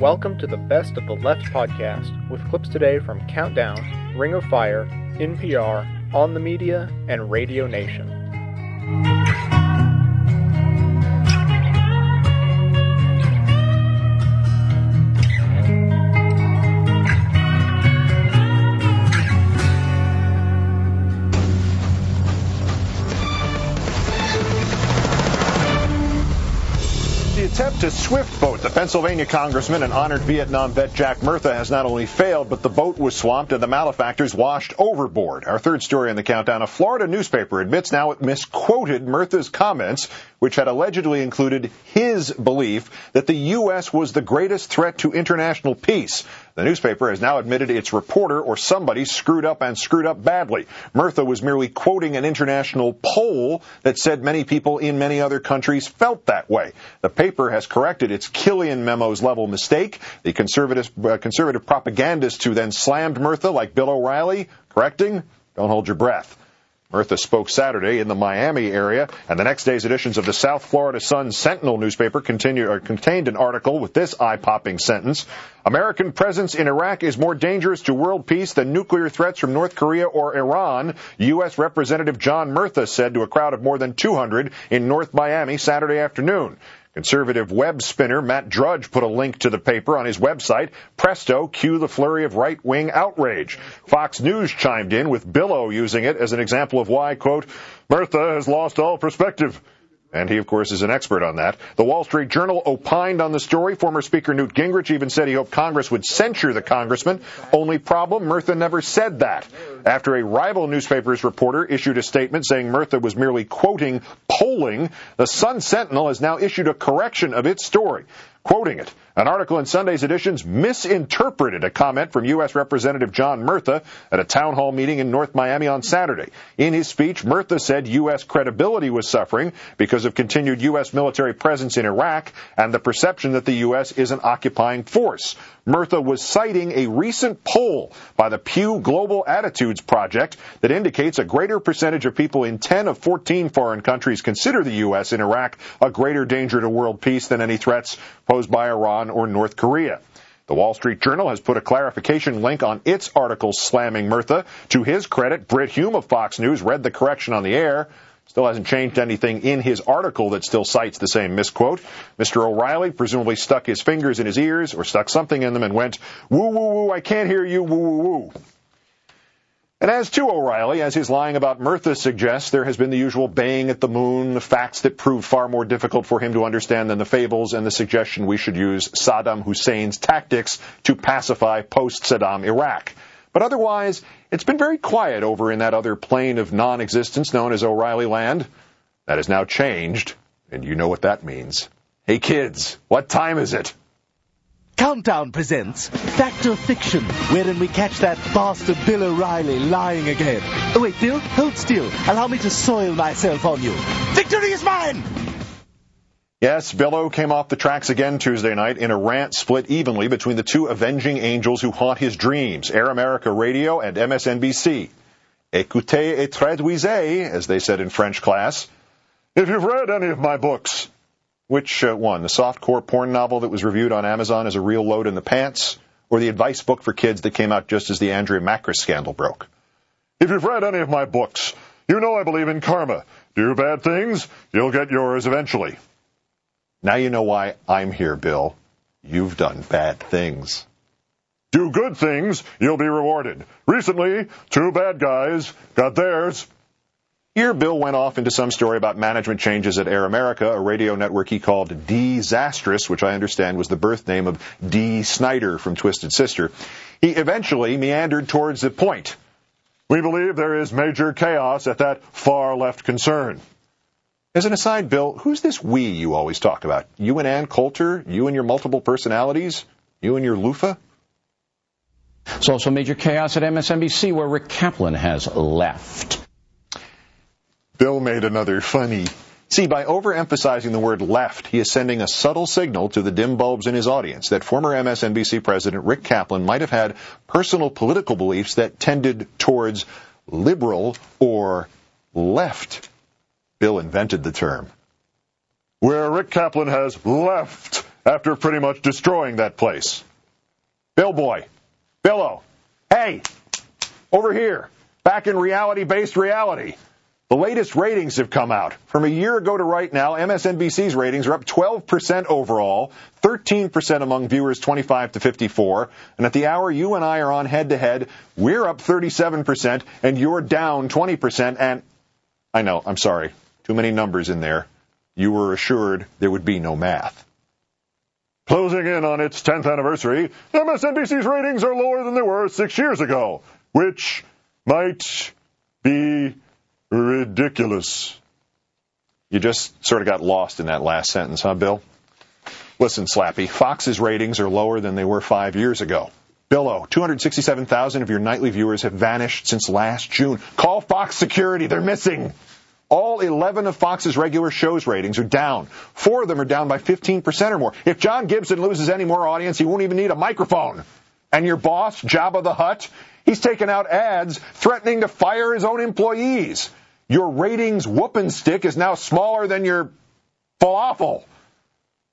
Welcome to the Best of the Left podcast with clips today from Countdown, Ring of Fire, NPR, On the Media, and Radio Nation. To swift boat the Pennsylvania congressman and honored Vietnam vet Jack Murtha has not only failed, but the boat was swamped and the malefactors washed overboard. Our third story in the countdown, a Florida newspaper admits now it misquoted Murtha's comments, which had allegedly included his belief that the U.S. was the greatest threat to international peace. The newspaper has now admitted its reporter or somebody screwed up and screwed up badly. Murtha was merely quoting an international poll that said many people in many other countries felt that way. The paper has corrected its Killian memos level mistake. The conservative, uh, conservative propagandists who then slammed Murtha, like Bill O'Reilly, correcting, don't hold your breath. Murtha spoke Saturday in the Miami area, and the next day's editions of the South Florida Sun Sentinel newspaper continue, uh, contained an article with this eye-popping sentence. American presence in Iraq is more dangerous to world peace than nuclear threats from North Korea or Iran, U.S. Representative John Murtha said to a crowd of more than 200 in North Miami Saturday afternoon. Conservative web spinner Matt Drudge put a link to the paper on his website. Presto, cue the flurry of right-wing outrage. Fox News chimed in with Billo using it as an example of why, quote, Murtha has lost all perspective. And he, of course, is an expert on that. The Wall Street Journal opined on the story. Former Speaker Newt Gingrich even said he hoped Congress would censure the congressman. Only problem, Murtha never said that. After a rival newspaper's reporter issued a statement saying Murtha was merely quoting polling, the Sun Sentinel has now issued a correction of its story. Quoting it, an article in Sunday's editions misinterpreted a comment from U.S. Representative John Murtha at a town hall meeting in North Miami on Saturday. In his speech, Murtha said U.S. credibility was suffering because of continued U.S. military presence in Iraq and the perception that the U.S. is an occupying force. Murtha was citing a recent poll by the Pew Global Attitudes Project that indicates a greater percentage of people in 10 of 14 foreign countries consider the U.S. in Iraq a greater danger to world peace than any threats posed by Iran or North Korea. The Wall Street Journal has put a clarification link on its article slamming Murtha. To his credit, Brit Hume of Fox News read the correction on the air. Still hasn't changed anything in his article that still cites the same misquote. Mr. O'Reilly presumably stuck his fingers in his ears or stuck something in them and went, woo, woo, woo, I can't hear you, woo, woo, woo. And as to O'Reilly, as his lying about Murtha suggests, there has been the usual baying at the moon, the facts that prove far more difficult for him to understand than the fables, and the suggestion we should use Saddam Hussein's tactics to pacify post-Saddam Iraq. But otherwise, it's been very quiet over in that other plane of non-existence known as O'Reilly land. That has now changed, and you know what that means. Hey kids, what time is it? Countdown presents Fact or Fiction, wherein we catch that bastard Bill O'Reilly lying again. Oh wait, Bill, hold still. Allow me to soil myself on you. Victory is mine! Yes, Billo came off the tracks again Tuesday night in a rant split evenly between the two avenging angels who haunt his dreams, Air America Radio and MSNBC. Écoutez et traduisez, as they said in French class. If you've read any of my books, which uh, one? The softcore porn novel that was reviewed on Amazon as a real load in the pants? Or the advice book for kids that came out just as the Andrea Mackris scandal broke? If you've read any of my books, you know I believe in karma. Do bad things, you'll get yours eventually. Now you know why I'm here, Bill. You've done bad things. Do good things, you'll be rewarded. Recently, two bad guys got theirs. Here, Bill went off into some story about management changes at Air America, a radio network he called Disastrous, which I understand was the birth name of Dee Snider from Twisted Sister. He eventually meandered towards the point. We believe there is major chaos at that far left concern. As an aside, Bill, who's this we you always talk about? You and Ann Coulter? You and your multiple personalities? You and your loofah? It's also major chaos at MSNBC where Rick Kaplan has left. Bill made another funny. See, by overemphasizing the word left, he is sending a subtle signal to the dim bulbs in his audience that former MSNBC President Rick Kaplan might have had personal political beliefs that tended towards liberal or left. Bill invented the term. Where Rick Kaplan has left after pretty much destroying that place. Bill Boy, Billo, hey, over here, back in reality based reality. The latest ratings have come out. From a year ago to right now, MSNBC's ratings are up 12% overall, 13% among viewers 25 to 54. And at the hour you and I are on head to head, we're up 37% and you're down 20%. And I know, I'm sorry, too many numbers in there. You were assured there would be no math. Closing in on its 10th anniversary, MSNBC's ratings are lower than they were six years ago, which might be ridiculous. You just sort of got lost in that last sentence, huh, Bill? Listen, Slappy, Fox's ratings are lower than they were five years ago. Billo, 267,000 of your nightly viewers have vanished since last June. Call Fox Security, they're missing. All 11 of Fox's regular shows ratings are down. Four of them are down by 15% or more. If John Gibson loses any more audience, he won't even need a microphone. And your boss, Jabba the Hutt, he's taken out ads threatening to fire his own employees. Your ratings whooping stick is now smaller than your falafel.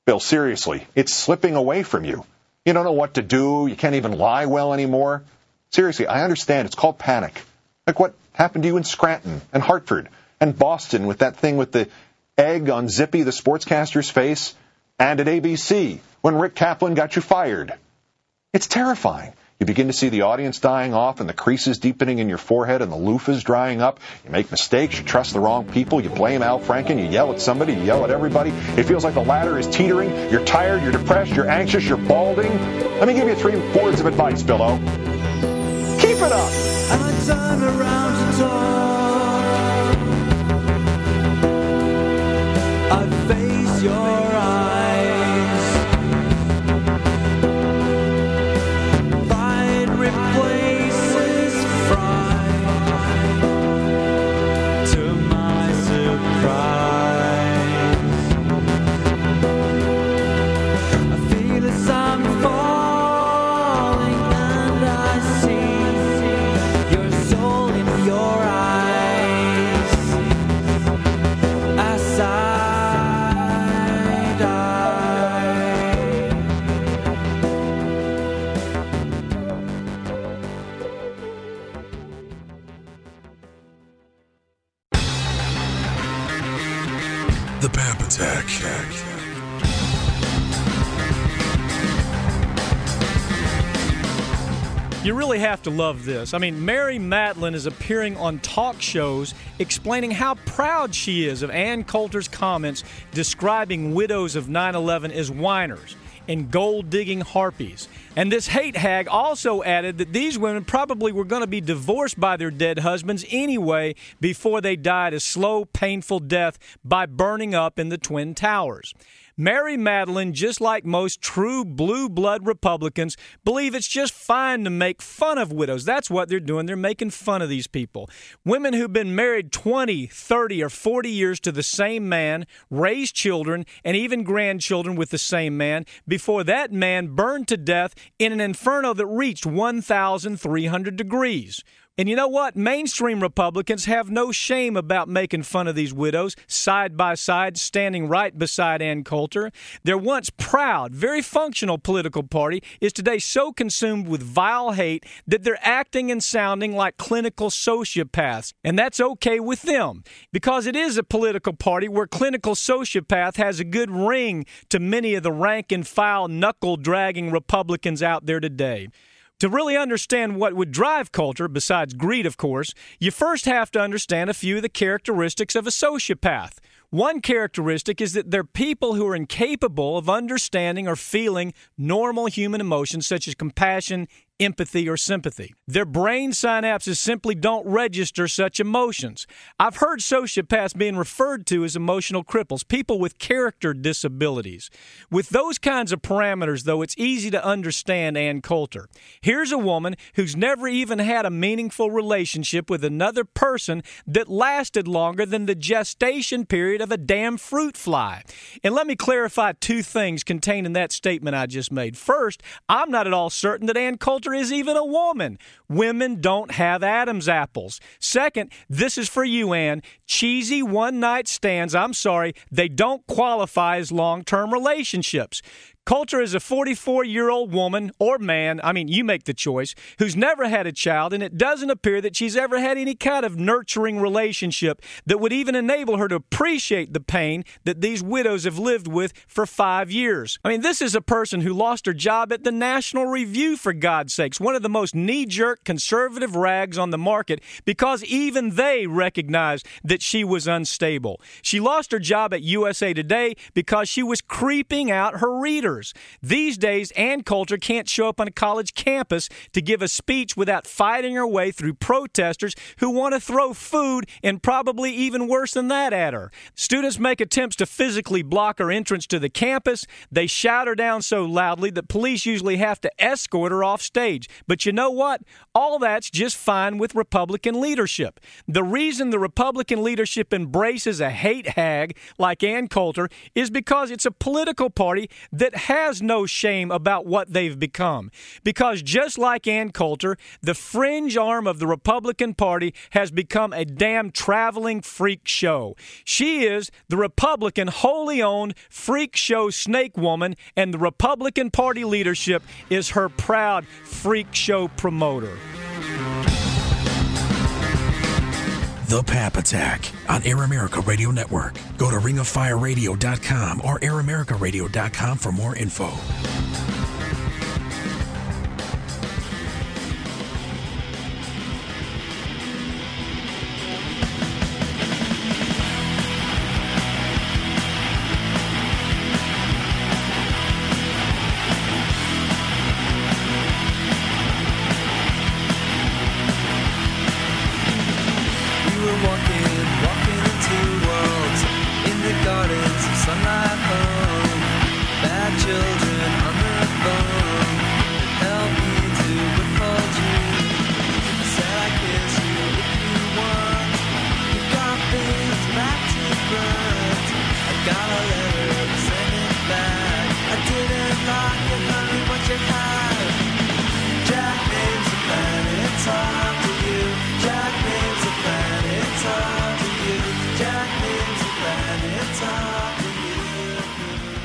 Bill, seriously, it's slipping away from you. You don't know what to do. You can't even lie well anymore. Seriously, I understand. It's called panic. Like what happened to you in Scranton and Hartford and Boston with that thing with the egg on Zippy, the sportscaster's face, and at ABC when Rick Kaplan got you fired. It's terrifying. You begin to see the audience dying off and the creases deepening in your forehead and the loofahs drying up. You make mistakes. You trust the wrong people. You blame Al Franken. You yell at somebody. You yell at everybody. It feels like the ladder is teetering. You're tired. You're depressed. You're anxious. You're balding. Let me give you three words of advice, Billo. Keep it up. I turn around to talk. I face your really have to love this. I mean, Mary Matalin is appearing on talk shows explaining how proud she is of Ann Coulter's comments describing widows of 9 11 as whiners and gold digging harpies. And this hate hag also added that these women probably were going to be divorced by their dead husbands anyway before they died a slow, painful death by burning up in the Twin Towers. Mary Madeline, just like most true blue blood Republicans, believe it's just fine to make fun of widows. That's what they're doing. They're making fun of these people. Women who've been married 20, 30, or 40 years to the same man, raised children, and even grandchildren with the same man before that man burned to death in an inferno that reached 1,300 degrees. And you know what? Mainstream Republicans have no shame about making fun of these widows side by side, standing right beside Ann Coulter. Their once proud, very functional political party is today so consumed with vile hate that they're acting and sounding like clinical sociopaths. And that's okay with them because it is a political party where clinical sociopath has a good ring to many of the rank and file, knuckle dragging Republicans out there today. To really understand what would drive Coulter, besides greed, of course, you first have to understand a few of the characteristics of a sociopath. One characteristic is that they're people who are incapable of understanding or feeling normal human emotions such as compassion, empathy, or sympathy. Their brain synapses simply don't register such emotions. I've heard sociopaths being referred to as emotional cripples, people with character disabilities. With those kinds of parameters, though, it's easy to understand Ann Coulter. Here's a woman who's never even had a meaningful relationship with another person that lasted longer than the gestation period of a damn fruit fly. And let me clarify two things contained in that statement I just made. First, I'm not at all certain that Ann Coulter is even a woman. Women don't have Adam's apples. Second, this is for you, Ann. Cheesy one night stands, I'm sorry, they don't qualify as long term relationships. Coulter is a 44 year old woman or man, I mean, you make the choice, who's never had a child, and it doesn't appear that she's ever had any kind of nurturing relationship that would even enable her to appreciate the pain that these widows have lived with for five years. I mean, this is a person who lost her job at the National Review, for God's sakes, one of the most knee jerk conservative rags on the market, because even they recognized that she was unstable. She lost her job at USA Today because she was creeping out her readers. These days, Ann Coulter can't show up on a college campus to give a speech without fighting her way through protesters who want to throw food and probably even worse than that at her. Students make attempts to physically block her entrance to the campus. They shout her down so loudly that police usually have to escort her off stage. But you know what? All that's just fine with Republican leadership. The reason the Republican leadership embraces a hate hag like Ann Coulter is because it's a political party that has no shame about what they've become. Because just like Ann Coulter, the fringe arm of the Republican Party has become a damn traveling freak show. She is the Republican wholly owned freak show snake woman, and the Republican Party leadership is her proud freak show promoter. The Pap Attack on Air America Radio Network. Go to ringoffireradio.com or airamerica.radio.com for more info.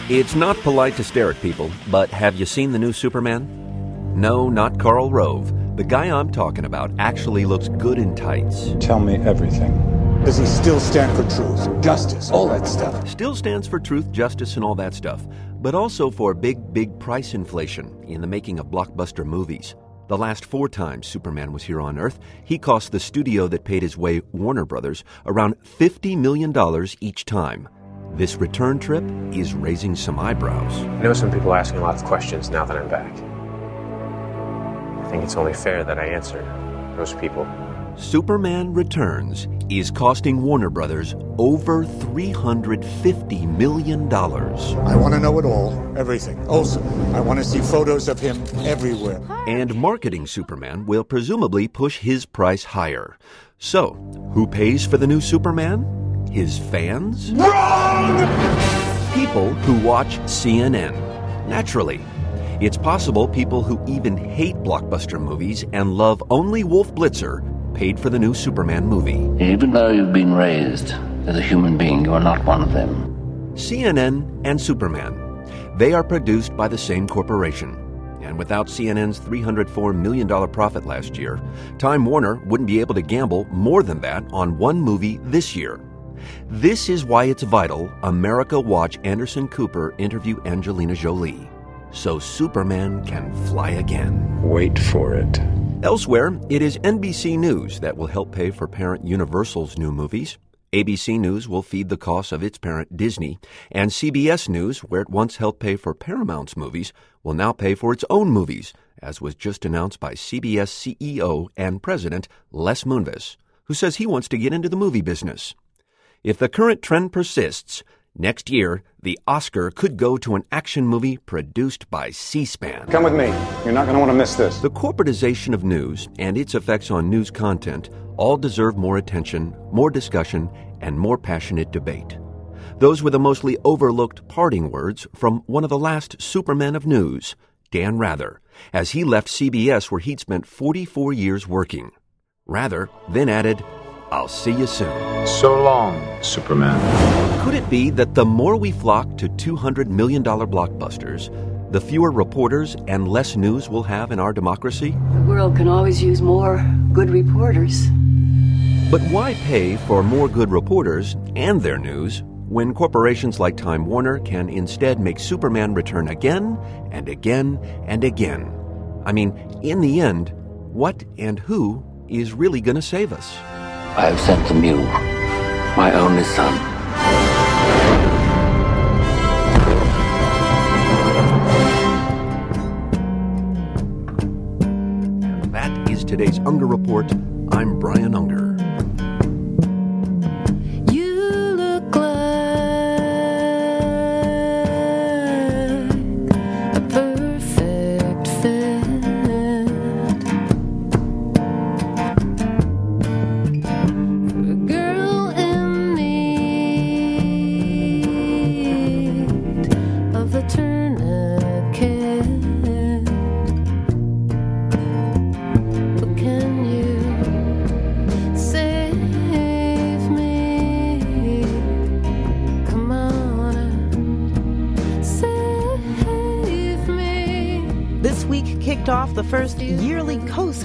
It's not polite to stare at people, but have you seen the new Superman? No, not Karl Rove. The guy I'm talking about actually looks good in tights. Tell me everything. Does he still stand for truth, justice, all that stuff? Still stands for truth, justice, and all that stuff, but also for big, big price inflation in the making of blockbuster movies. The last four times Superman was here on Earth, he cost the studio that paid his way, Warner Brothers, around $50 million each time. This return trip is raising some eyebrows. I know some people are asking a lot of questions now that I'm back. I think it's only fair that I answer those people. Superman Returns is costing Warner Brothers over $350 million. I want to know it all, everything. Also, I want to see photos of him everywhere. And marketing Superman will presumably push his price higher. So, who pays for the new Superman? His fans? Wrong! People who watch CNN. Naturally. It's possible people who even hate blockbuster movies and love only Wolf Blitzer paid for the new Superman movie. Even though you've been raised as a human being, you are not one of them. CNN and Superman. They are produced by the same corporation. And without CNN's $304 million profit last year, Time Warner wouldn't be able to gamble more than that on one movie this year. This is why it's vital America watch Anderson Cooper interview Angelina Jolie. So Superman can fly again. Wait for it. Elsewhere, it is NBC News that will help pay for parent Universal's new movies. ABC News will feed the costs of its parent Disney, and CBS News, where it once helped pay for Paramount's movies, will now pay for its own movies, as was just announced by CBS CEO and President Les Moonves, who says he wants to get into the movie business. If the current trend persists, next year the Oscar could go to an action movie produced by C-SPAN. Come with me. You're not going to want to miss this. The corporatization of news and its effects on news content all deserve more attention, more discussion, and more passionate debate. Those were the mostly overlooked parting words from one of the last supermen of news, Dan Rather, as he left CBS where he'd spent 44 years working. Rather then added, I'll see you soon. So long, Superman. Could it be that the more we flock to $200 million blockbusters, the fewer reporters and less news we'll have in our democracy? The world can always use more good reporters. But why pay for more good reporters and their news when corporations like Time Warner can instead make Superman return again and again and again? I mean, in the end, what and who is really going to save us? I have sent them you, my only son. That is today's Unger Report. I'm Brian Unger.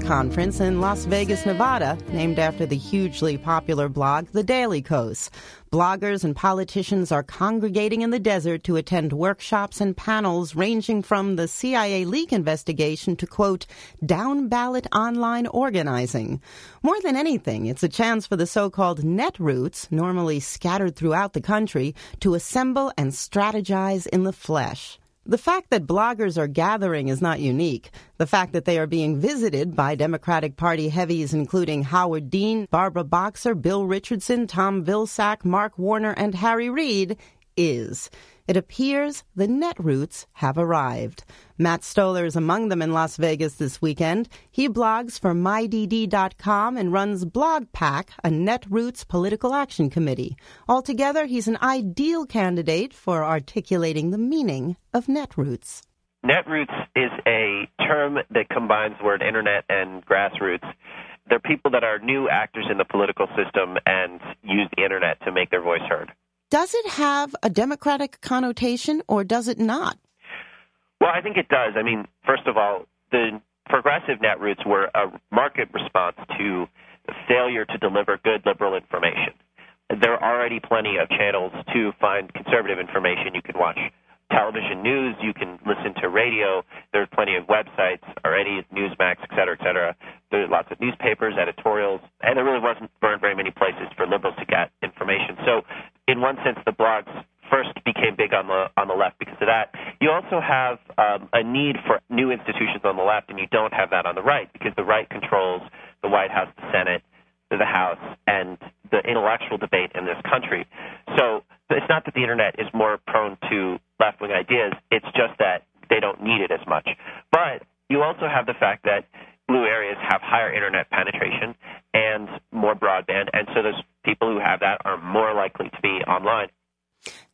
Conference in Las Vegas, Nevada, named after the hugely popular blog The Daily Kos. Bloggers and politicians are congregating in the desert to attend workshops and panels ranging from the CIA leak investigation to, quote, down ballot online organizing. More than anything, it's a chance for the so called netroots, normally scattered throughout the country, to assemble and strategize in the flesh. The fact that bloggers are gathering is not unique. The fact that they are being visited by Democratic Party heavies including Howard Dean, Barbara Boxer, Bill Richardson, Tom Vilsack, Mark Warner, and Harry Reid is. It appears the netroots have arrived. Matt Stoller is among them in Las Vegas this weekend. He blogs for MyDD.com and runs BlogPAC, a netroots political action committee. Altogether, he's an ideal candidate for articulating the meaning of netroots. Netroots is a term that combines the word internet and grassroots. They're people that are new actors in the political system and use the internet to make their voice heard. Does it have a democratic connotation or does it not? Well, I think it does. I mean, first of all, the progressive netroots were a market response to failure to deliver good liberal information. There are already plenty of channels to find conservative information. You can watch television news, you can listen to radio. There's plenty of websites already, Newsmax, et cetera, et cetera. There are lots of newspapers, editorials, and there really wasn't weren't very many places for liberals to get information. So, in one sense, the blogs first became big on the on the left because of that. You also have um, a need for new institutions on the left, and you don't have that on the right because the right controls the White House, the Senate, the House, and the intellectual debate in this country. So it's not that the internet is more prone to left wing ideas, it's just that they don't need it as much. But you also have the fact that blue areas have higher internet penetration and more broadband, and so those people who have that are more likely to be online.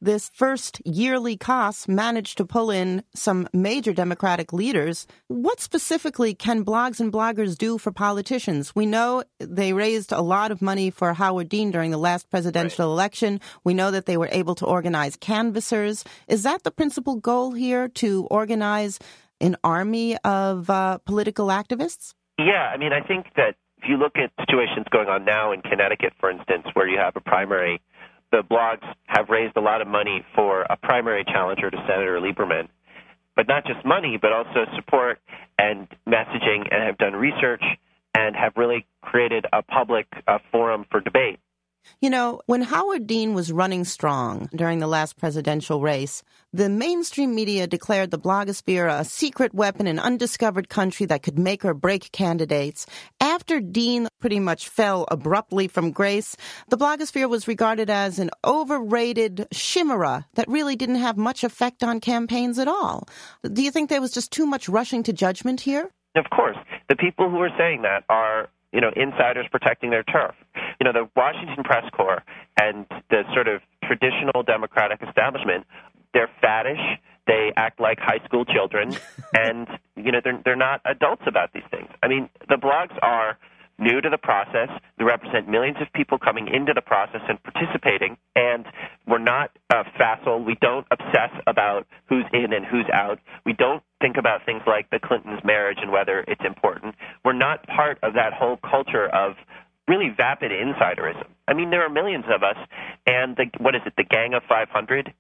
This first yearly Kos managed to pull in some major Democratic leaders. What specifically can blogs and bloggers do for politicians? We know they raised a lot of money for Howard Dean during the last presidential right. election. We know that they were able to organize canvassers. Is that the principal goal here to organize an army of uh, political activists? Yeah, I mean, I think that if you look at situations going on now in Connecticut, for instance, where you have a primary the blogs have raised a lot of money for a primary challenger to Senator Lieberman. But not just money, but also support and messaging, and have done research and have really created a public uh, forum for debate. You know, when Howard Dean was running strong during the last presidential race, the mainstream media declared the blogosphere a secret weapon in undiscovered country that could make or break candidates. After Dean pretty much fell abruptly from grace, the blogosphere was regarded as an overrated chimera that really didn't have much effect on campaigns at all. Do you think there was just too much rushing to judgment here? Of course. The people who are saying that are you know, insiders protecting their turf. You know, the Washington press corps and the sort of traditional Democratic establishment, they're faddish. They act like high school children, and you know they're they're not adults about these things. I mean, the blogs are new to the process. They represent millions of people coming into the process and participating. And we're not uh, facile. We don't obsess about who's in and who's out. We don't think about things like the Clintons' marriage and whether it's important. We're not part of that whole culture of really vapid insiderism. I mean, there are millions of us, and the, what is it, the Gang of 500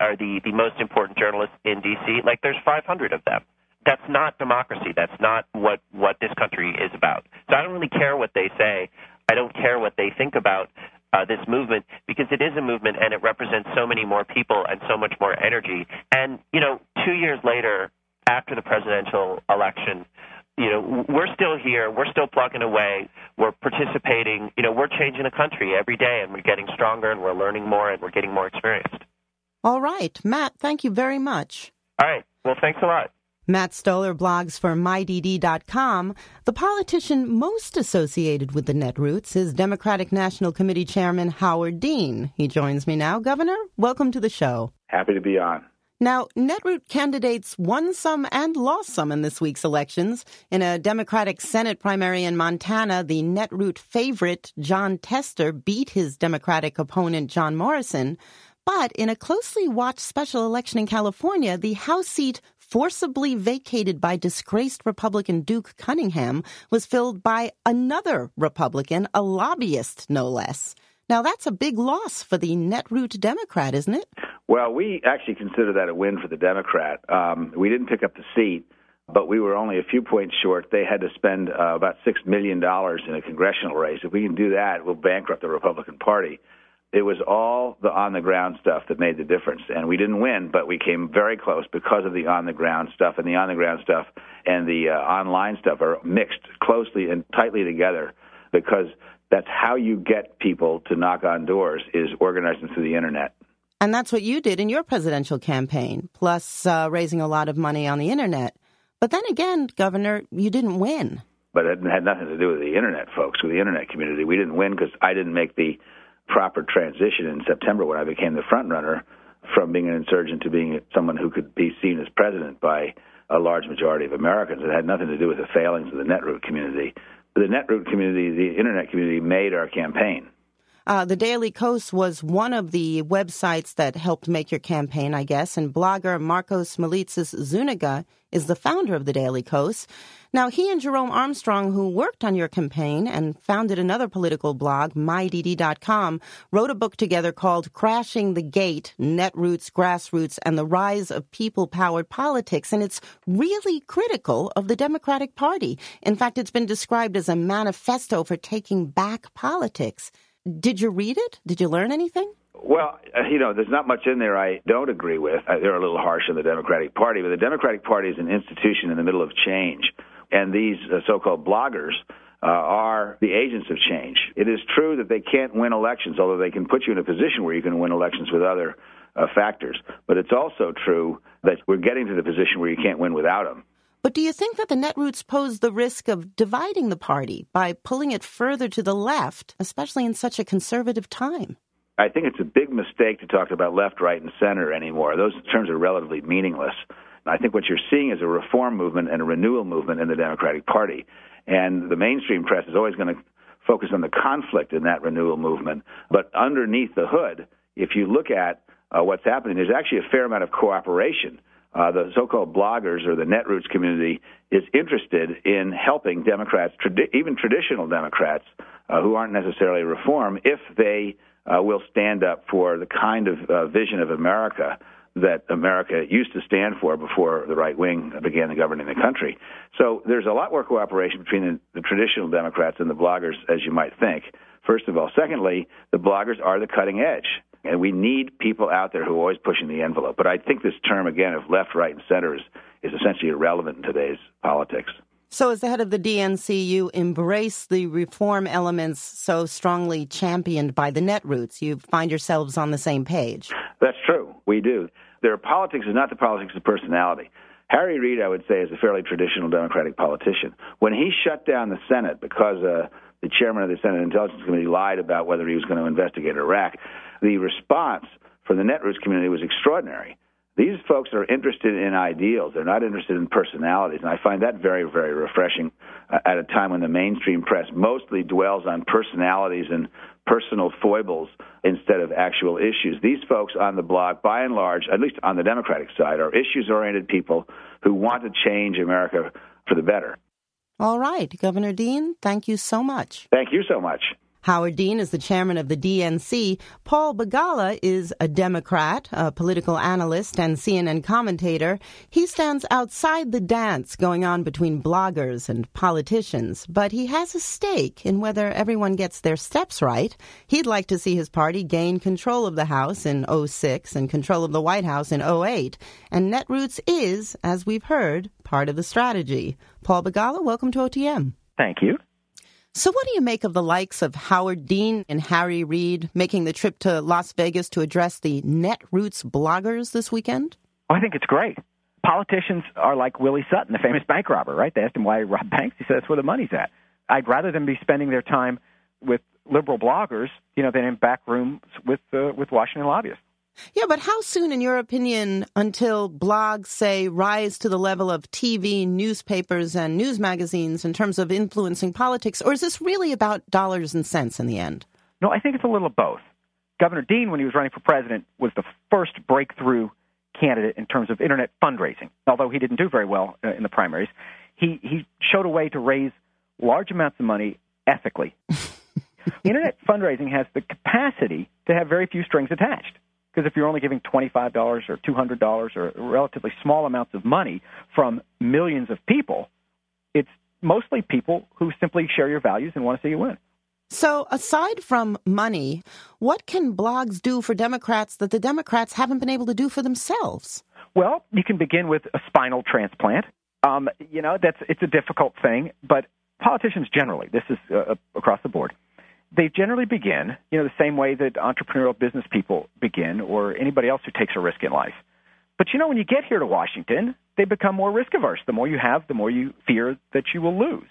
are the, the most important journalists in D.C. Like, there's 500 of them that's not democracy. That's not what what this country is about. So I don't really care what they say. I don't care what they think about uh, this movement because it is a movement and it represents so many more people and so much more energy. And you know, two years later, after the presidential election, you know, we're still here. We're still plugging away. We're participating. You know, we're changing the country every day, and we're getting stronger, and we're learning more, and we're getting more experienced. All right, Matt. Thank you very much. All right. Well, thanks a lot. Matt Stoller blogs for MyDD.com. The politician most associated with the Netroots is Democratic National Committee Chairman Howard Dean. He joins me now. Governor, welcome to the show. Happy to be on. Now, Netroot candidates won some and lost some in this week's elections. In a Democratic Senate primary in Montana, the Netroot favorite, Jon Tester, beat his Democratic opponent, John Morrison. But in a closely watched special election in California, the House seat forcibly vacated by disgraced Republican Duke Cunningham was filled by another Republican, a lobbyist, no less. Now, that's a big loss for the Netroot Democrat, isn't it? Well, we actually consider that a win for the Democrat. Um, we didn't pick up the seat, but we were only a few points short. They had to spend uh, about $6 million in a congressional race. If we can do that, we'll bankrupt the Republican Party it was all the on the ground stuff that made the difference. And we didn't win, but we came very close because of the on the ground stuff. And the on the ground stuff and the uh, online stuff are mixed closely and tightly together because that's how you get people to knock on doors is organizing through the internet. And that's what you did in your presidential campaign, plus uh, raising a lot of money on the internet. But then again, Governor, you didn't win. But it had nothing to do with the internet, folks, with the internet community. We didn't win because I didn't make the proper transition in September when I became the front runner from being an insurgent to being someone who could be seen as president by a large majority of Americans. It had nothing to do with the failings of the Netroot community. The Netroot community, the internet community, made our campaign. Uh, the Daily Kos was one of the websites that helped make your campaign, I guess, and blogger Markos Moulitsas Zuniga is the founder of the Daily Kos. Now, he and Jerome Armstrong, who worked on your campaign and founded another political blog, MyDD.com, wrote a book together called Crashing the Gate Netroots, Grassroots, and the Rise of People Powered Politics. And it's really critical of the Democratic Party. In fact, it's been described as a manifesto for taking back politics. Did you read it? Did you learn anything? Well, uh, you know, there's not much in there I don't agree with. Uh, they're a little harsh on the Democratic Party, but the Democratic Party is an institution in the middle of change, and these uh, so-called bloggers uh, are the agents of change. It is true that they can't win elections, although they can put you in a position where you can win elections with other uh, factors. But it's also true that we're getting to the position where you can't win without them. But do you think that the Netroots pose the risk of dividing the party by pulling it further to the left, especially in such a conservative time? I think it's a big mistake to talk about left, right, and center anymore. Those terms are relatively meaningless. I think what you're seeing is a reform movement and a renewal movement in the Democratic Party. And the mainstream press is always going to focus on the conflict in that renewal movement. But underneath the hood, if you look at uh, what's happening, there's actually a fair amount of cooperation uh, the so-called bloggers or the netroots community is interested in helping Democrats, tradi- even traditional Democrats, uh, who aren't necessarily reform, if they uh, will stand up for the kind of uh, vision of America that America used to stand for before the right wing began governing the country. So there's a lot more cooperation between the, the traditional Democrats and the bloggers, as you might think. First of all. Secondly, the bloggers are the cutting edge. And we need people out there who are always pushing the envelope. But I think this term, again, of left, right, and center is, is essentially irrelevant in today's politics. So, as the head of the DNC, you embrace the reform elements so strongly championed by the Netroots. You find yourselves on the same page. That's true. We do. Their politics is not the politics of personality. Harry Reid, I would say, is a fairly traditional Democratic politician. When he shut down the Senate because uh, the chairman of the Senate Intelligence Committee lied about whether he was going to investigate Iraq, the response from the Netroots community was extraordinary. These folks are interested in ideals. They're not interested in personalities. And I find that very, very refreshing uh, at a time when the mainstream press mostly dwells on personalities and personal foibles instead of actual issues. These folks on the block, by and large, at least on the Democratic side, are issues oriented people who want to change America for the better. All right, Governor Dean, thank you so much. Thank you so much. Howard Dean is the chairman of the DNC. Paul Begala is a Democrat, a political analyst, and CNN commentator. He stands outside the dance going on between bloggers and politicians, but he has a stake in whether everyone gets their steps right. He'd like to see his party gain control of the House in 06 and control of the White House in 08. And Netroots is, as we've heard, part of the strategy. Paul Begala, welcome to OTM. Thank you. So, what do you make of the likes of Howard Dean and Harry Reid making the trip to Las Vegas to address the Netroots bloggers this weekend? Oh, I think it's great. Politicians are like Willie Sutton, the famous bank robber, right? They asked him why he robbed banks. He said that's where the money's at. I'd rather them be spending their time with liberal bloggers, you know, than in back rooms with uh, with Washington lobbyists. Yeah, but how soon, in your opinion, until blogs, say, rise to the level of TV, newspapers, and news magazines in terms of influencing politics? Or is this really about dollars and cents in the end? No, I think it's a little of both. Governor Dean, when he was running for president, was the first breakthrough candidate in terms of internet fundraising. Although he didn't do very well uh, in the primaries, he he showed a way to raise large amounts of money ethically. internet fundraising has the capacity to have very few strings attached. Because if you're only giving $25 or $200 or relatively small amounts of money from millions of people, it's mostly people who simply share your values and want to see you win. So, aside from money, what can blogs do for Democrats that the Democrats haven't been able to do for themselves? Well, you can begin with a spinal transplant. Um, you know, that's it's a difficult thing, but politicians generally, this is uh, across the board, they generally begin, you know, the same way that entrepreneurial business people begin or anybody else who takes a risk in life. But you know, when you get here to Washington, they become more risk averse. The more you have, the more you fear that you will lose.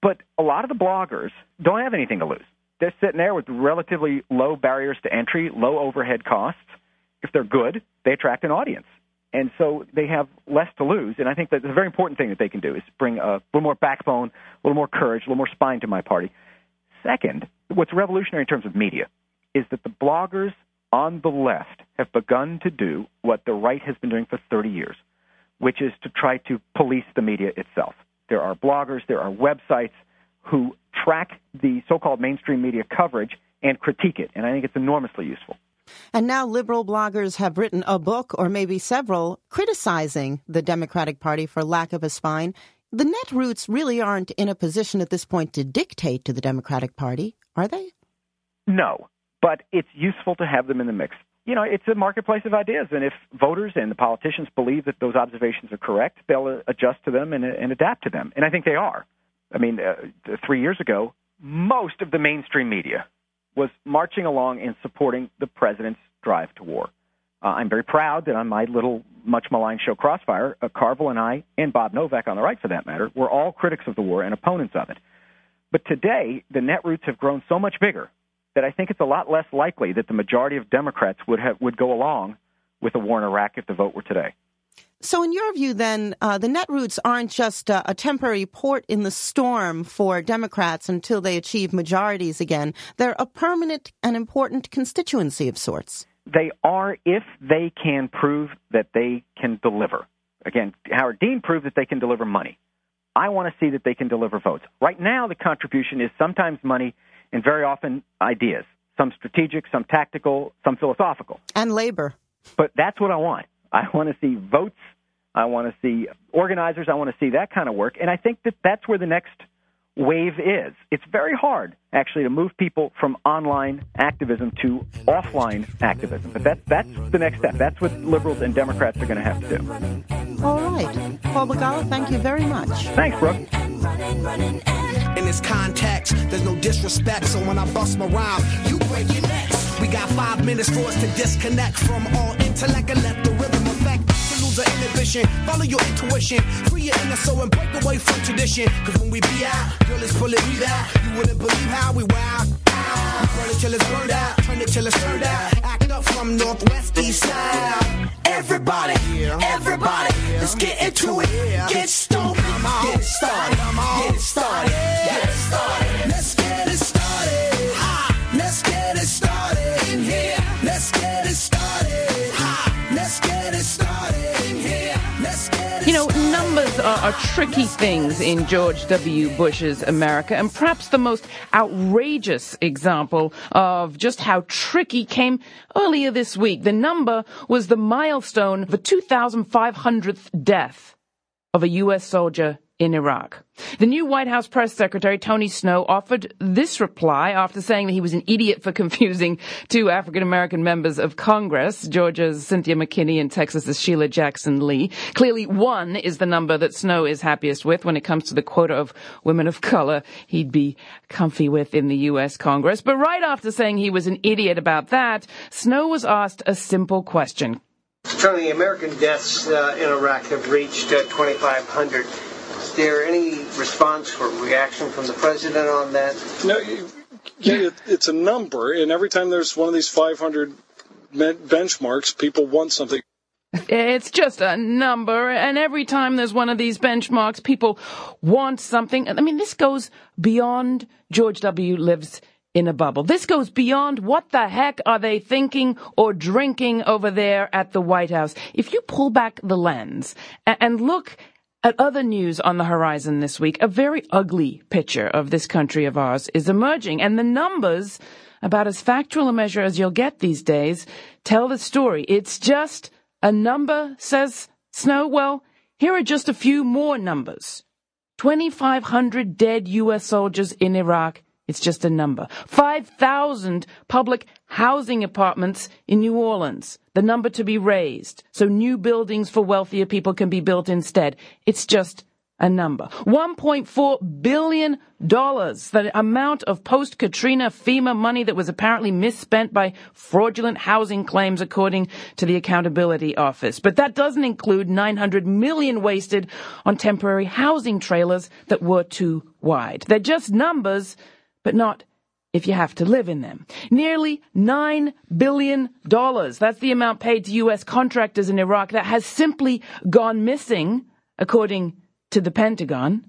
But a lot of the bloggers don't have anything to lose. They're sitting there with relatively low barriers to entry, low overhead costs. If they're good, they attract an audience. And so they have less to lose. And I think that the very important thing that they can do is bring a little more backbone, a little more courage, a little more spine to my party. Second, what's revolutionary in terms of media is that the bloggers on the left have begun to do what the right has been doing for 30 years, which is to try to police the media itself. There are bloggers, there are websites who track the so called mainstream media coverage and critique it. And I think it's enormously useful. And now liberal bloggers have written a book, or maybe several, criticizing the Democratic Party for lack of a spine. The Netroots really aren't in a position at this point to dictate to the Democratic Party, are they? No, but it's useful to have them in the mix. You know, it's a marketplace of ideas, and if voters and the politicians believe that those observations are correct, they'll uh, adjust to them and, and adapt to them. And I think they are. I mean, uh, three years ago, most of the mainstream media was marching along and supporting the president's drive to war. Uh, I'm very proud that on my little, much maligned show Crossfire, uh, and I, and Bob Novak on the right for that matter, were all critics of the war and opponents of it. But today, the netroots have grown so much bigger that I think it's a lot less likely that the majority of Democrats would have would go along with a war in Iraq if the vote were today. So, in your view, then, uh, the netroots aren't just uh, a temporary port in the storm for Democrats until they achieve majorities again. They're a permanent and important constituency of sorts. They are if they can prove that they can deliver. Again, Howard Dean proved that they can deliver money. I want to see that they can deliver votes. Right now, the contribution is sometimes money and very often ideas, some strategic, some tactical, some philosophical. And labor. But that's what I want. I want to see votes. I want to see organizers. I want to see that kind of work. And I think that that's where the next wave is. It's very hard, actually, to move people from online activism to offline activism. But that, that's the next step. That's what liberals and Democrats are going to have to do. All right. Paul Begala, thank you very much. Thanks, Brooke. In this context, there's no disrespect, so when I bust my rhyme, you break your necks. We got five minutes for us to disconnect from all intellect and let the rhythm affect. To follow your intuition, free your inner soul and break away from tradition. Cause when we be out, girl, it's pulling me out. You wouldn't believe how we wow. We burn it till it's burned out, turn it till it's turned out. Act up from Northwest East Side. Everybody, everybody, let's get into it. Get stoned, get started, get started, get started. Let's get it started. Are, are tricky things in George W. Bush's America, and perhaps the most outrageous example of just how tricky came earlier this week. The number was the milestone of a 2,500th death of a U.S. soldier in Iraq. The new White House press secretary, Tony Snow, offered this reply after saying that he was an idiot for confusing two African American members of Congress, Georgia's Cynthia McKinney and Texas's Sheila Jackson Lee. Clearly, one is the number that Snow is happiest with when it comes to the quota of women of color he'd be comfy with in the U.S. Congress. But right after saying he was an idiot about that, Snow was asked a simple question. Tony, American deaths uh, in Iraq have reached uh, 2,500. Is there any response or reaction from the president on that? No, yeah, it, it's a number, and every time there's one of these 500 men- benchmarks, people want something. It's just a number, and every time there's one of these benchmarks, people want something. I mean, this goes beyond George W. lives in a bubble. This goes beyond what the heck are they thinking or drinking over there at the White House. If you pull back the lens and look at other news on the horizon this week, a very ugly picture of this country of ours is emerging, and the numbers, about as factual a measure as you'll get these days, tell the story. It's just a number, says Snow. Well, here are just a few more numbers. 2,500 dead U.S. soldiers in Iraq. It's just a number. 5,000 public housing apartments in New Orleans. The number to be razed. So new buildings for wealthier people can be built instead. It's just a number. $1.4 billion. The amount of post-Katrina FEMA money that was apparently misspent by fraudulent housing claims according to the Accountability Office. But that doesn't include 900 million wasted on temporary housing trailers that were too wide. They're just numbers, but not if you have to live in them. Nearly $9 billion. That's the amount paid to U.S. contractors in Iraq that has simply gone missing, according to the Pentagon.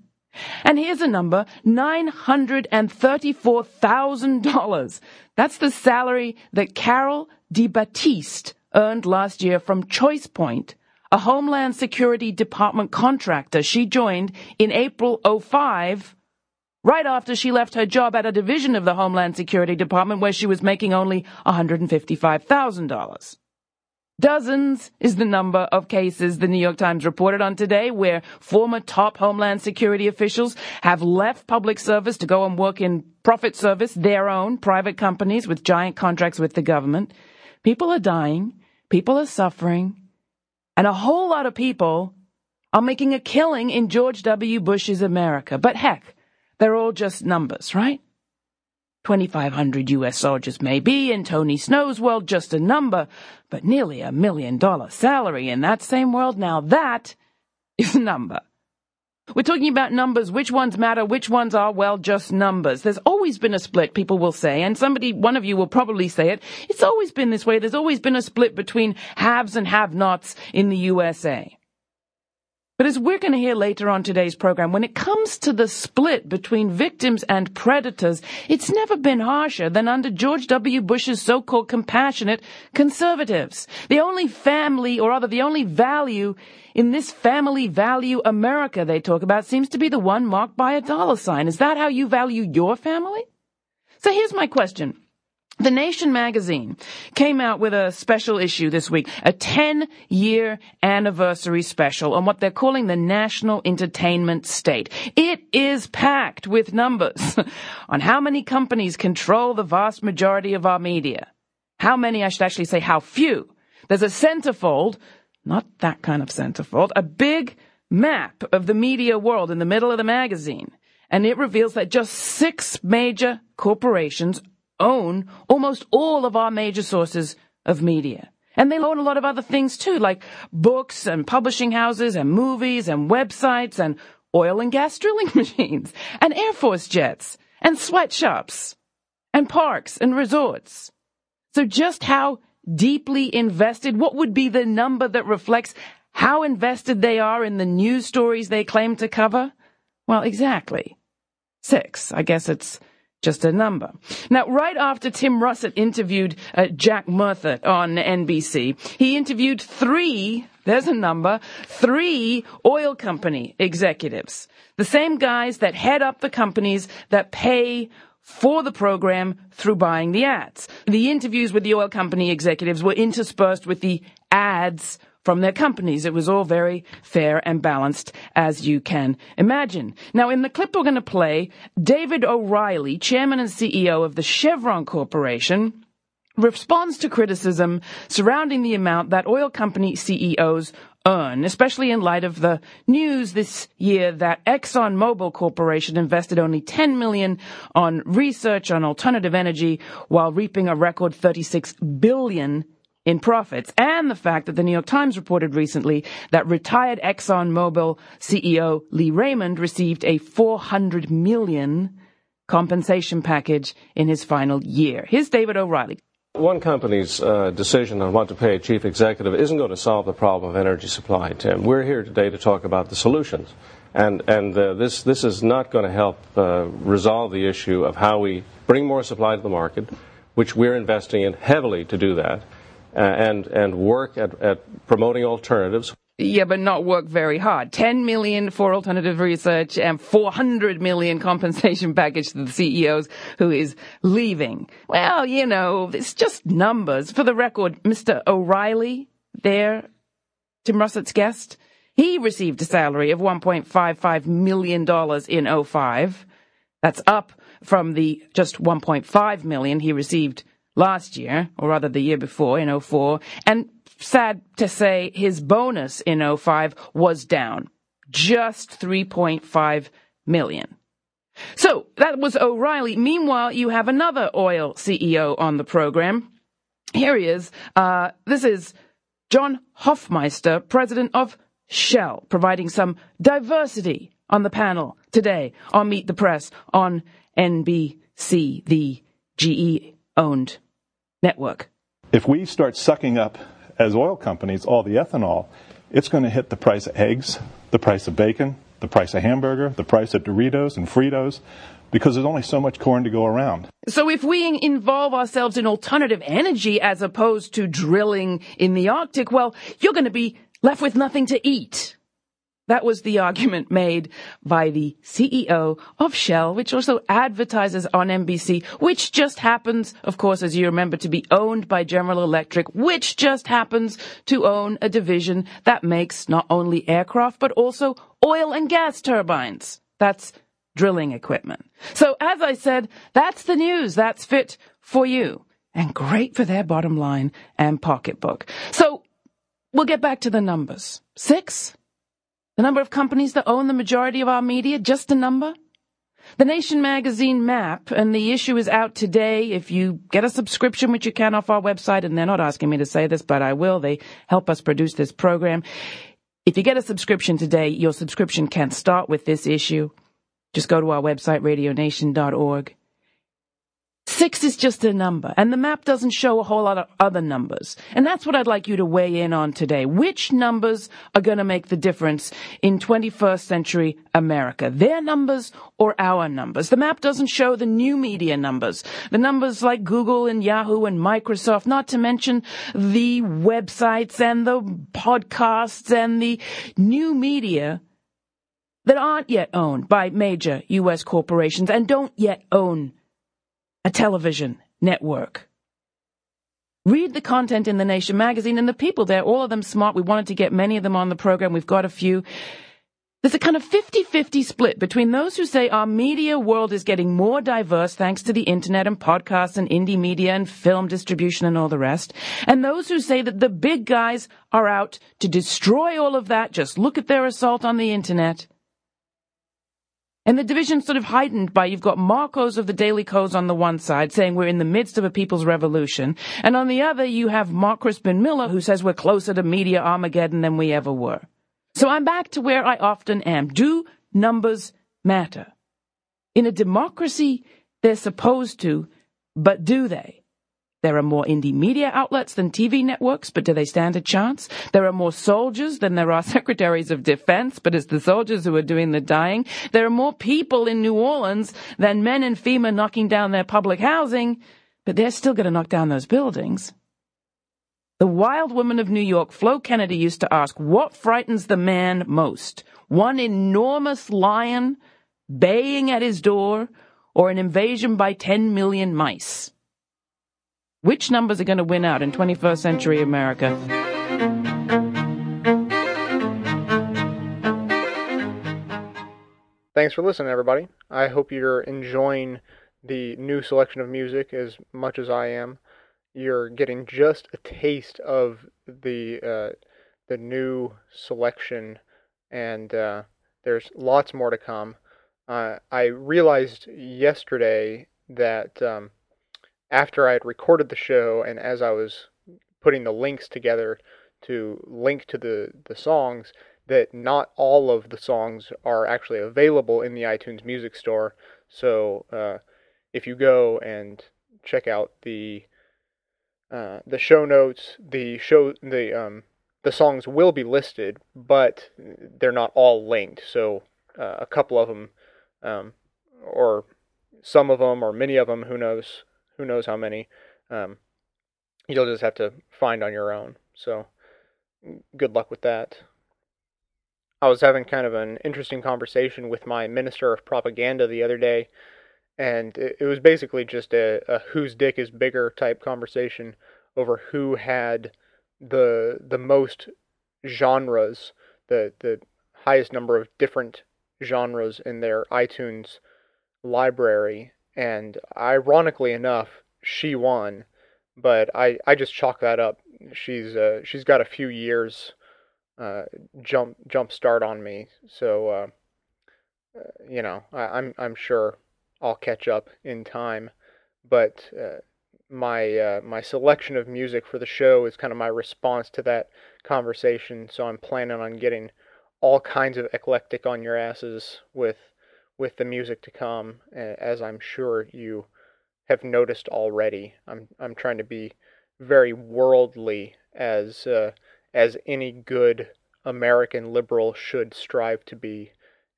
And here's a number, $934,000. That's the salary that Carol DiBattiste earned last year from Choice Point, a Homeland Security Department contractor she joined in April 05 right after she left her job at a division of the Homeland Security Department where she was making only $155,000. Dozens is the number of cases the New York Times reported on today where former top Homeland Security officials have left public service to go and work in profit service, their own private companies with giant contracts with the government. People are dying. People are suffering. And a whole lot of people are making a killing in George W. Bush's America. But heck, they're all just numbers, right? 2,500 U.S. soldiers may be in Tony Snow's world just a number, but nearly a million dollar salary in that same world, now that is a number. We're talking about numbers. Which ones matter? Which ones are, well, just numbers. There's always been a split, people will say, and somebody, one of you will probably say it. It's always been this way. There's always been a split between haves and have-nots in the USA. But as we're going to hear later on today's program, when it comes to the split between victims and predators, it's never been harsher than under George W. Bush's so-called compassionate conservatives. The only family, or rather the only value in this family value America they talk about seems to be the one marked by a dollar sign. Is that how you value your family? So here's my question. The Nation magazine came out with a special issue this week, a 10 year anniversary special on what they're calling the national entertainment state. It is packed with numbers on how many companies control the vast majority of our media. How many, I should actually say how few. There's a centerfold, not that kind of centerfold, a big map of the media world in the middle of the magazine. And it reveals that just six major corporations own almost all of our major sources of media. And they own a lot of other things too, like books and publishing houses and movies and websites and oil and gas drilling machines and Air Force jets and sweatshops and parks and resorts. So just how deeply invested? What would be the number that reflects how invested they are in the news stories they claim to cover? Well, exactly. Six. I guess it's just a number. Now, right after Tim Russert interviewed uh, Jack Murtha on NBC, he interviewed three, there's a number, three oil company executives. The same guys that head up the companies that pay for the program through buying the ads. The interviews with the oil company executives were interspersed with the ads from their companies. It was all very fair and balanced, as you can imagine. Now, in the clip we're going to play, David O'Reilly, chairman and CEO of the Chevron Corporation, responds to criticism surrounding the amount that oil company CEOs earn, especially in light of the news this year that ExxonMobil Corporation invested only 10 million on research on alternative energy while reaping a record 36 billion in profits, and the fact that the New York Times reported recently that retired ExxonMobil CEO Lee Raymond received a 400 million compensation package in his final year. Here's David O'Reilly. One company's uh, decision on what to pay a chief executive isn't going to solve the problem of energy supply, Tim. We're here today to talk about the solutions. And, and uh, this, this is not going to help uh, resolve the issue of how we bring more supply to the market, which we're investing in heavily to do that, Uh, and, and work at, at promoting alternatives. Yeah, but not work very hard. 10 million for alternative research and 400 million compensation package to the CEOs who is leaving. Well, you know, it's just numbers. For the record, Mr. O'Reilly, there, Tim Russert's guest, he received a salary of $1.55 million in 05. That's up from the just 1.5 million he received last year, or rather the year before in 04. And sad to say, his bonus in 05 was down. Just 3.5 million. So that was O'Reilly. Meanwhile, you have another oil CEO on the program. Here he is. Uh, this is John Hofmeister, president of Shell, providing some diversity on the panel today on Meet the Press on NBC, the GE owned network. If we start sucking up as oil companies all the ethanol, it's going to hit the price of eggs, the price of bacon, the price of hamburger, the price of Doritos and Fritos, because there's only so much corn to go around. So if we involve ourselves in alternative energy as opposed to drilling in the Arctic, well, you're going to be left with nothing to eat. That was the argument made by the CEO of Shell, which also advertises on NBC, which just happens, of course, as you remember, to be owned by General Electric, which just happens to own a division that makes not only aircraft, but also oil and gas turbines. That's drilling equipment. So as I said, that's the news. That's fit for you and great for their bottom line and pocketbook. So we'll get back to the numbers. Six? The number of companies that own the majority of our media, just a number? The Nation magazine map, and the issue is out today. If you get a subscription, which you can off our website, and they're not asking me to say this, but I will. They help us produce this program. If you get a subscription today, your subscription can start with this issue. Just go to our website, radionation.org. Six is just a number, and the map doesn't show a whole lot of other numbers. And that's what I'd like you to weigh in on today. Which numbers are going to make the difference in 21st century America? Their numbers or our numbers? The map doesn't show the new media numbers. The numbers like Google and Yahoo and Microsoft, not to mention the websites and the podcasts and the new media that aren't yet owned by major U.S. corporations and don't yet own a television network. Read the content in the Nation magazine and the people there, all of them smart. We wanted to get many of them on the program. We've got a few. There's a kind of 50-50 split between those who say our media world is getting more diverse thanks to the internet and podcasts and indie media and film distribution and all the rest, and those who say that the big guys are out to destroy all of that. Just look at their assault on the internet. And the division's sort of heightened by you've got Markos of the Daily Kos on the one side saying we're in the midst of a people's revolution. And on the other, you have Mark Crispin Miller who says we're closer to media Armageddon than we ever were. So I'm back to where I often am. Do numbers matter? In a democracy, they're supposed to, but do they? There are more indie media outlets than TV networks, but do they stand a chance? There are more soldiers than there are secretaries of defense, but it's the soldiers who are doing the dying. There are more people in New Orleans than men in FEMA knocking down their public housing, but they're still going to knock down those buildings. The wild woman of New York, Flo Kennedy, used to ask, what frightens the man most? One enormous lion baying at his door or an invasion by 10 million mice? Which numbers are going to win out in 21st century America? Thanks for listening, everybody. I hope you're enjoying the new selection of music as much as I am. You're getting just a taste of the uh, the new selection, and uh, there's lots more to come. Uh, I realized yesterday that um, after I had recorded the show and as I was putting the links together to link to the, the songs, that not all of the songs are actually available in the iTunes Music Store. So uh, if you go and check out the uh, the show notes, the show the um, the songs will be listed, but they're not all linked. So uh, a couple of them, um, or some of them, or many of them, who knows, who knows how many, um, you'll just have to find on your own. So good luck with that. I was having kind of an interesting conversation with my minister of propaganda the other day, and it, it was basically just a, a whose dick is bigger type conversation over who had the the most genres, the the highest number of different genres in their iTunes library, and ironically enough, she won. But I, I just chalk that up. She's uh, she's got a few years uh, jump jump start on me, so uh, you know I, I'm I'm sure I'll catch up in time. But uh, my uh, my selection of music for the show is kind of my response to that conversation. So I'm planning on getting all kinds of eclectic on your asses with with the music to come, as I'm sure you have noticed already. I'm I'm trying to be very worldly as uh, as any good American liberal should strive to be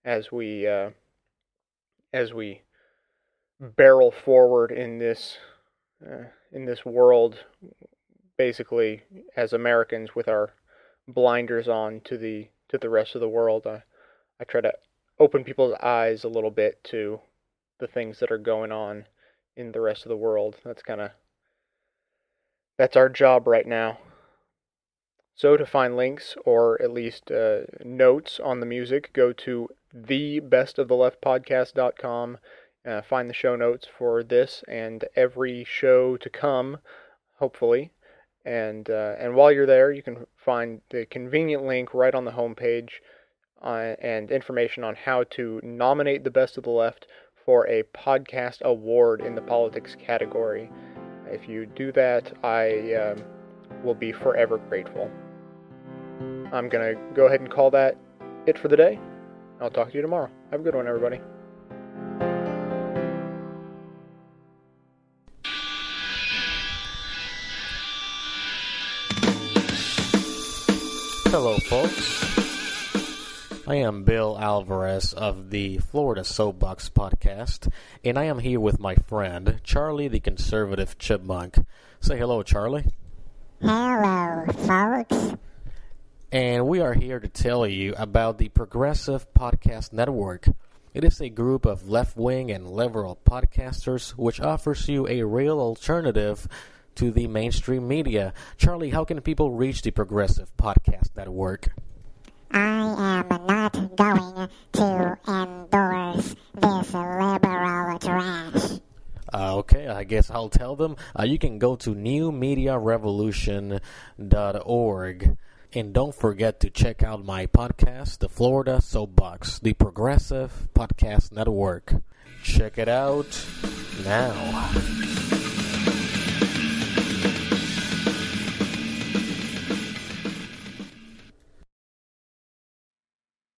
as we uh, as we barrel forward in this uh, in this world basically as Americans with our blinders on to the to the rest of the world I I try to open people's eyes a little bit to the things that are going on in the rest of the world that's kind of that's our job right now so to find links or at least uh, notes on the music, go to thebestoftheleftpodcast.com. Uh, find the show notes for this and every show to come, hopefully. And uh, and while you're there, you can find the convenient link right on the homepage uh, and information on how to nominate the best of the left for a podcast award in the politics category. If you do that, I um, will be forever grateful. I'm going to go ahead and call that it for the day. I'll talk to you tomorrow. Have a good one, everybody. Am Bill Alvarez of the Florida Soapbox Podcast, and I am here with my friend, Charlie the Conservative Chipmunk. Say hello, Charlie. Hello, folks. And we are here to tell you about the Progressive Podcast Network. It is a group of left wing and liberal podcasters which offers you a real alternative to the mainstream media. Charlie, how can people reach the Progressive Podcast Network? I am not going to endorse this liberal trash. Uh, okay, I guess I'll tell them. Uh, you can go to newmediarevolution.org. And don't forget to check out my podcast, The Florida Soapbox, the Progressive Podcast Network. Check it out now.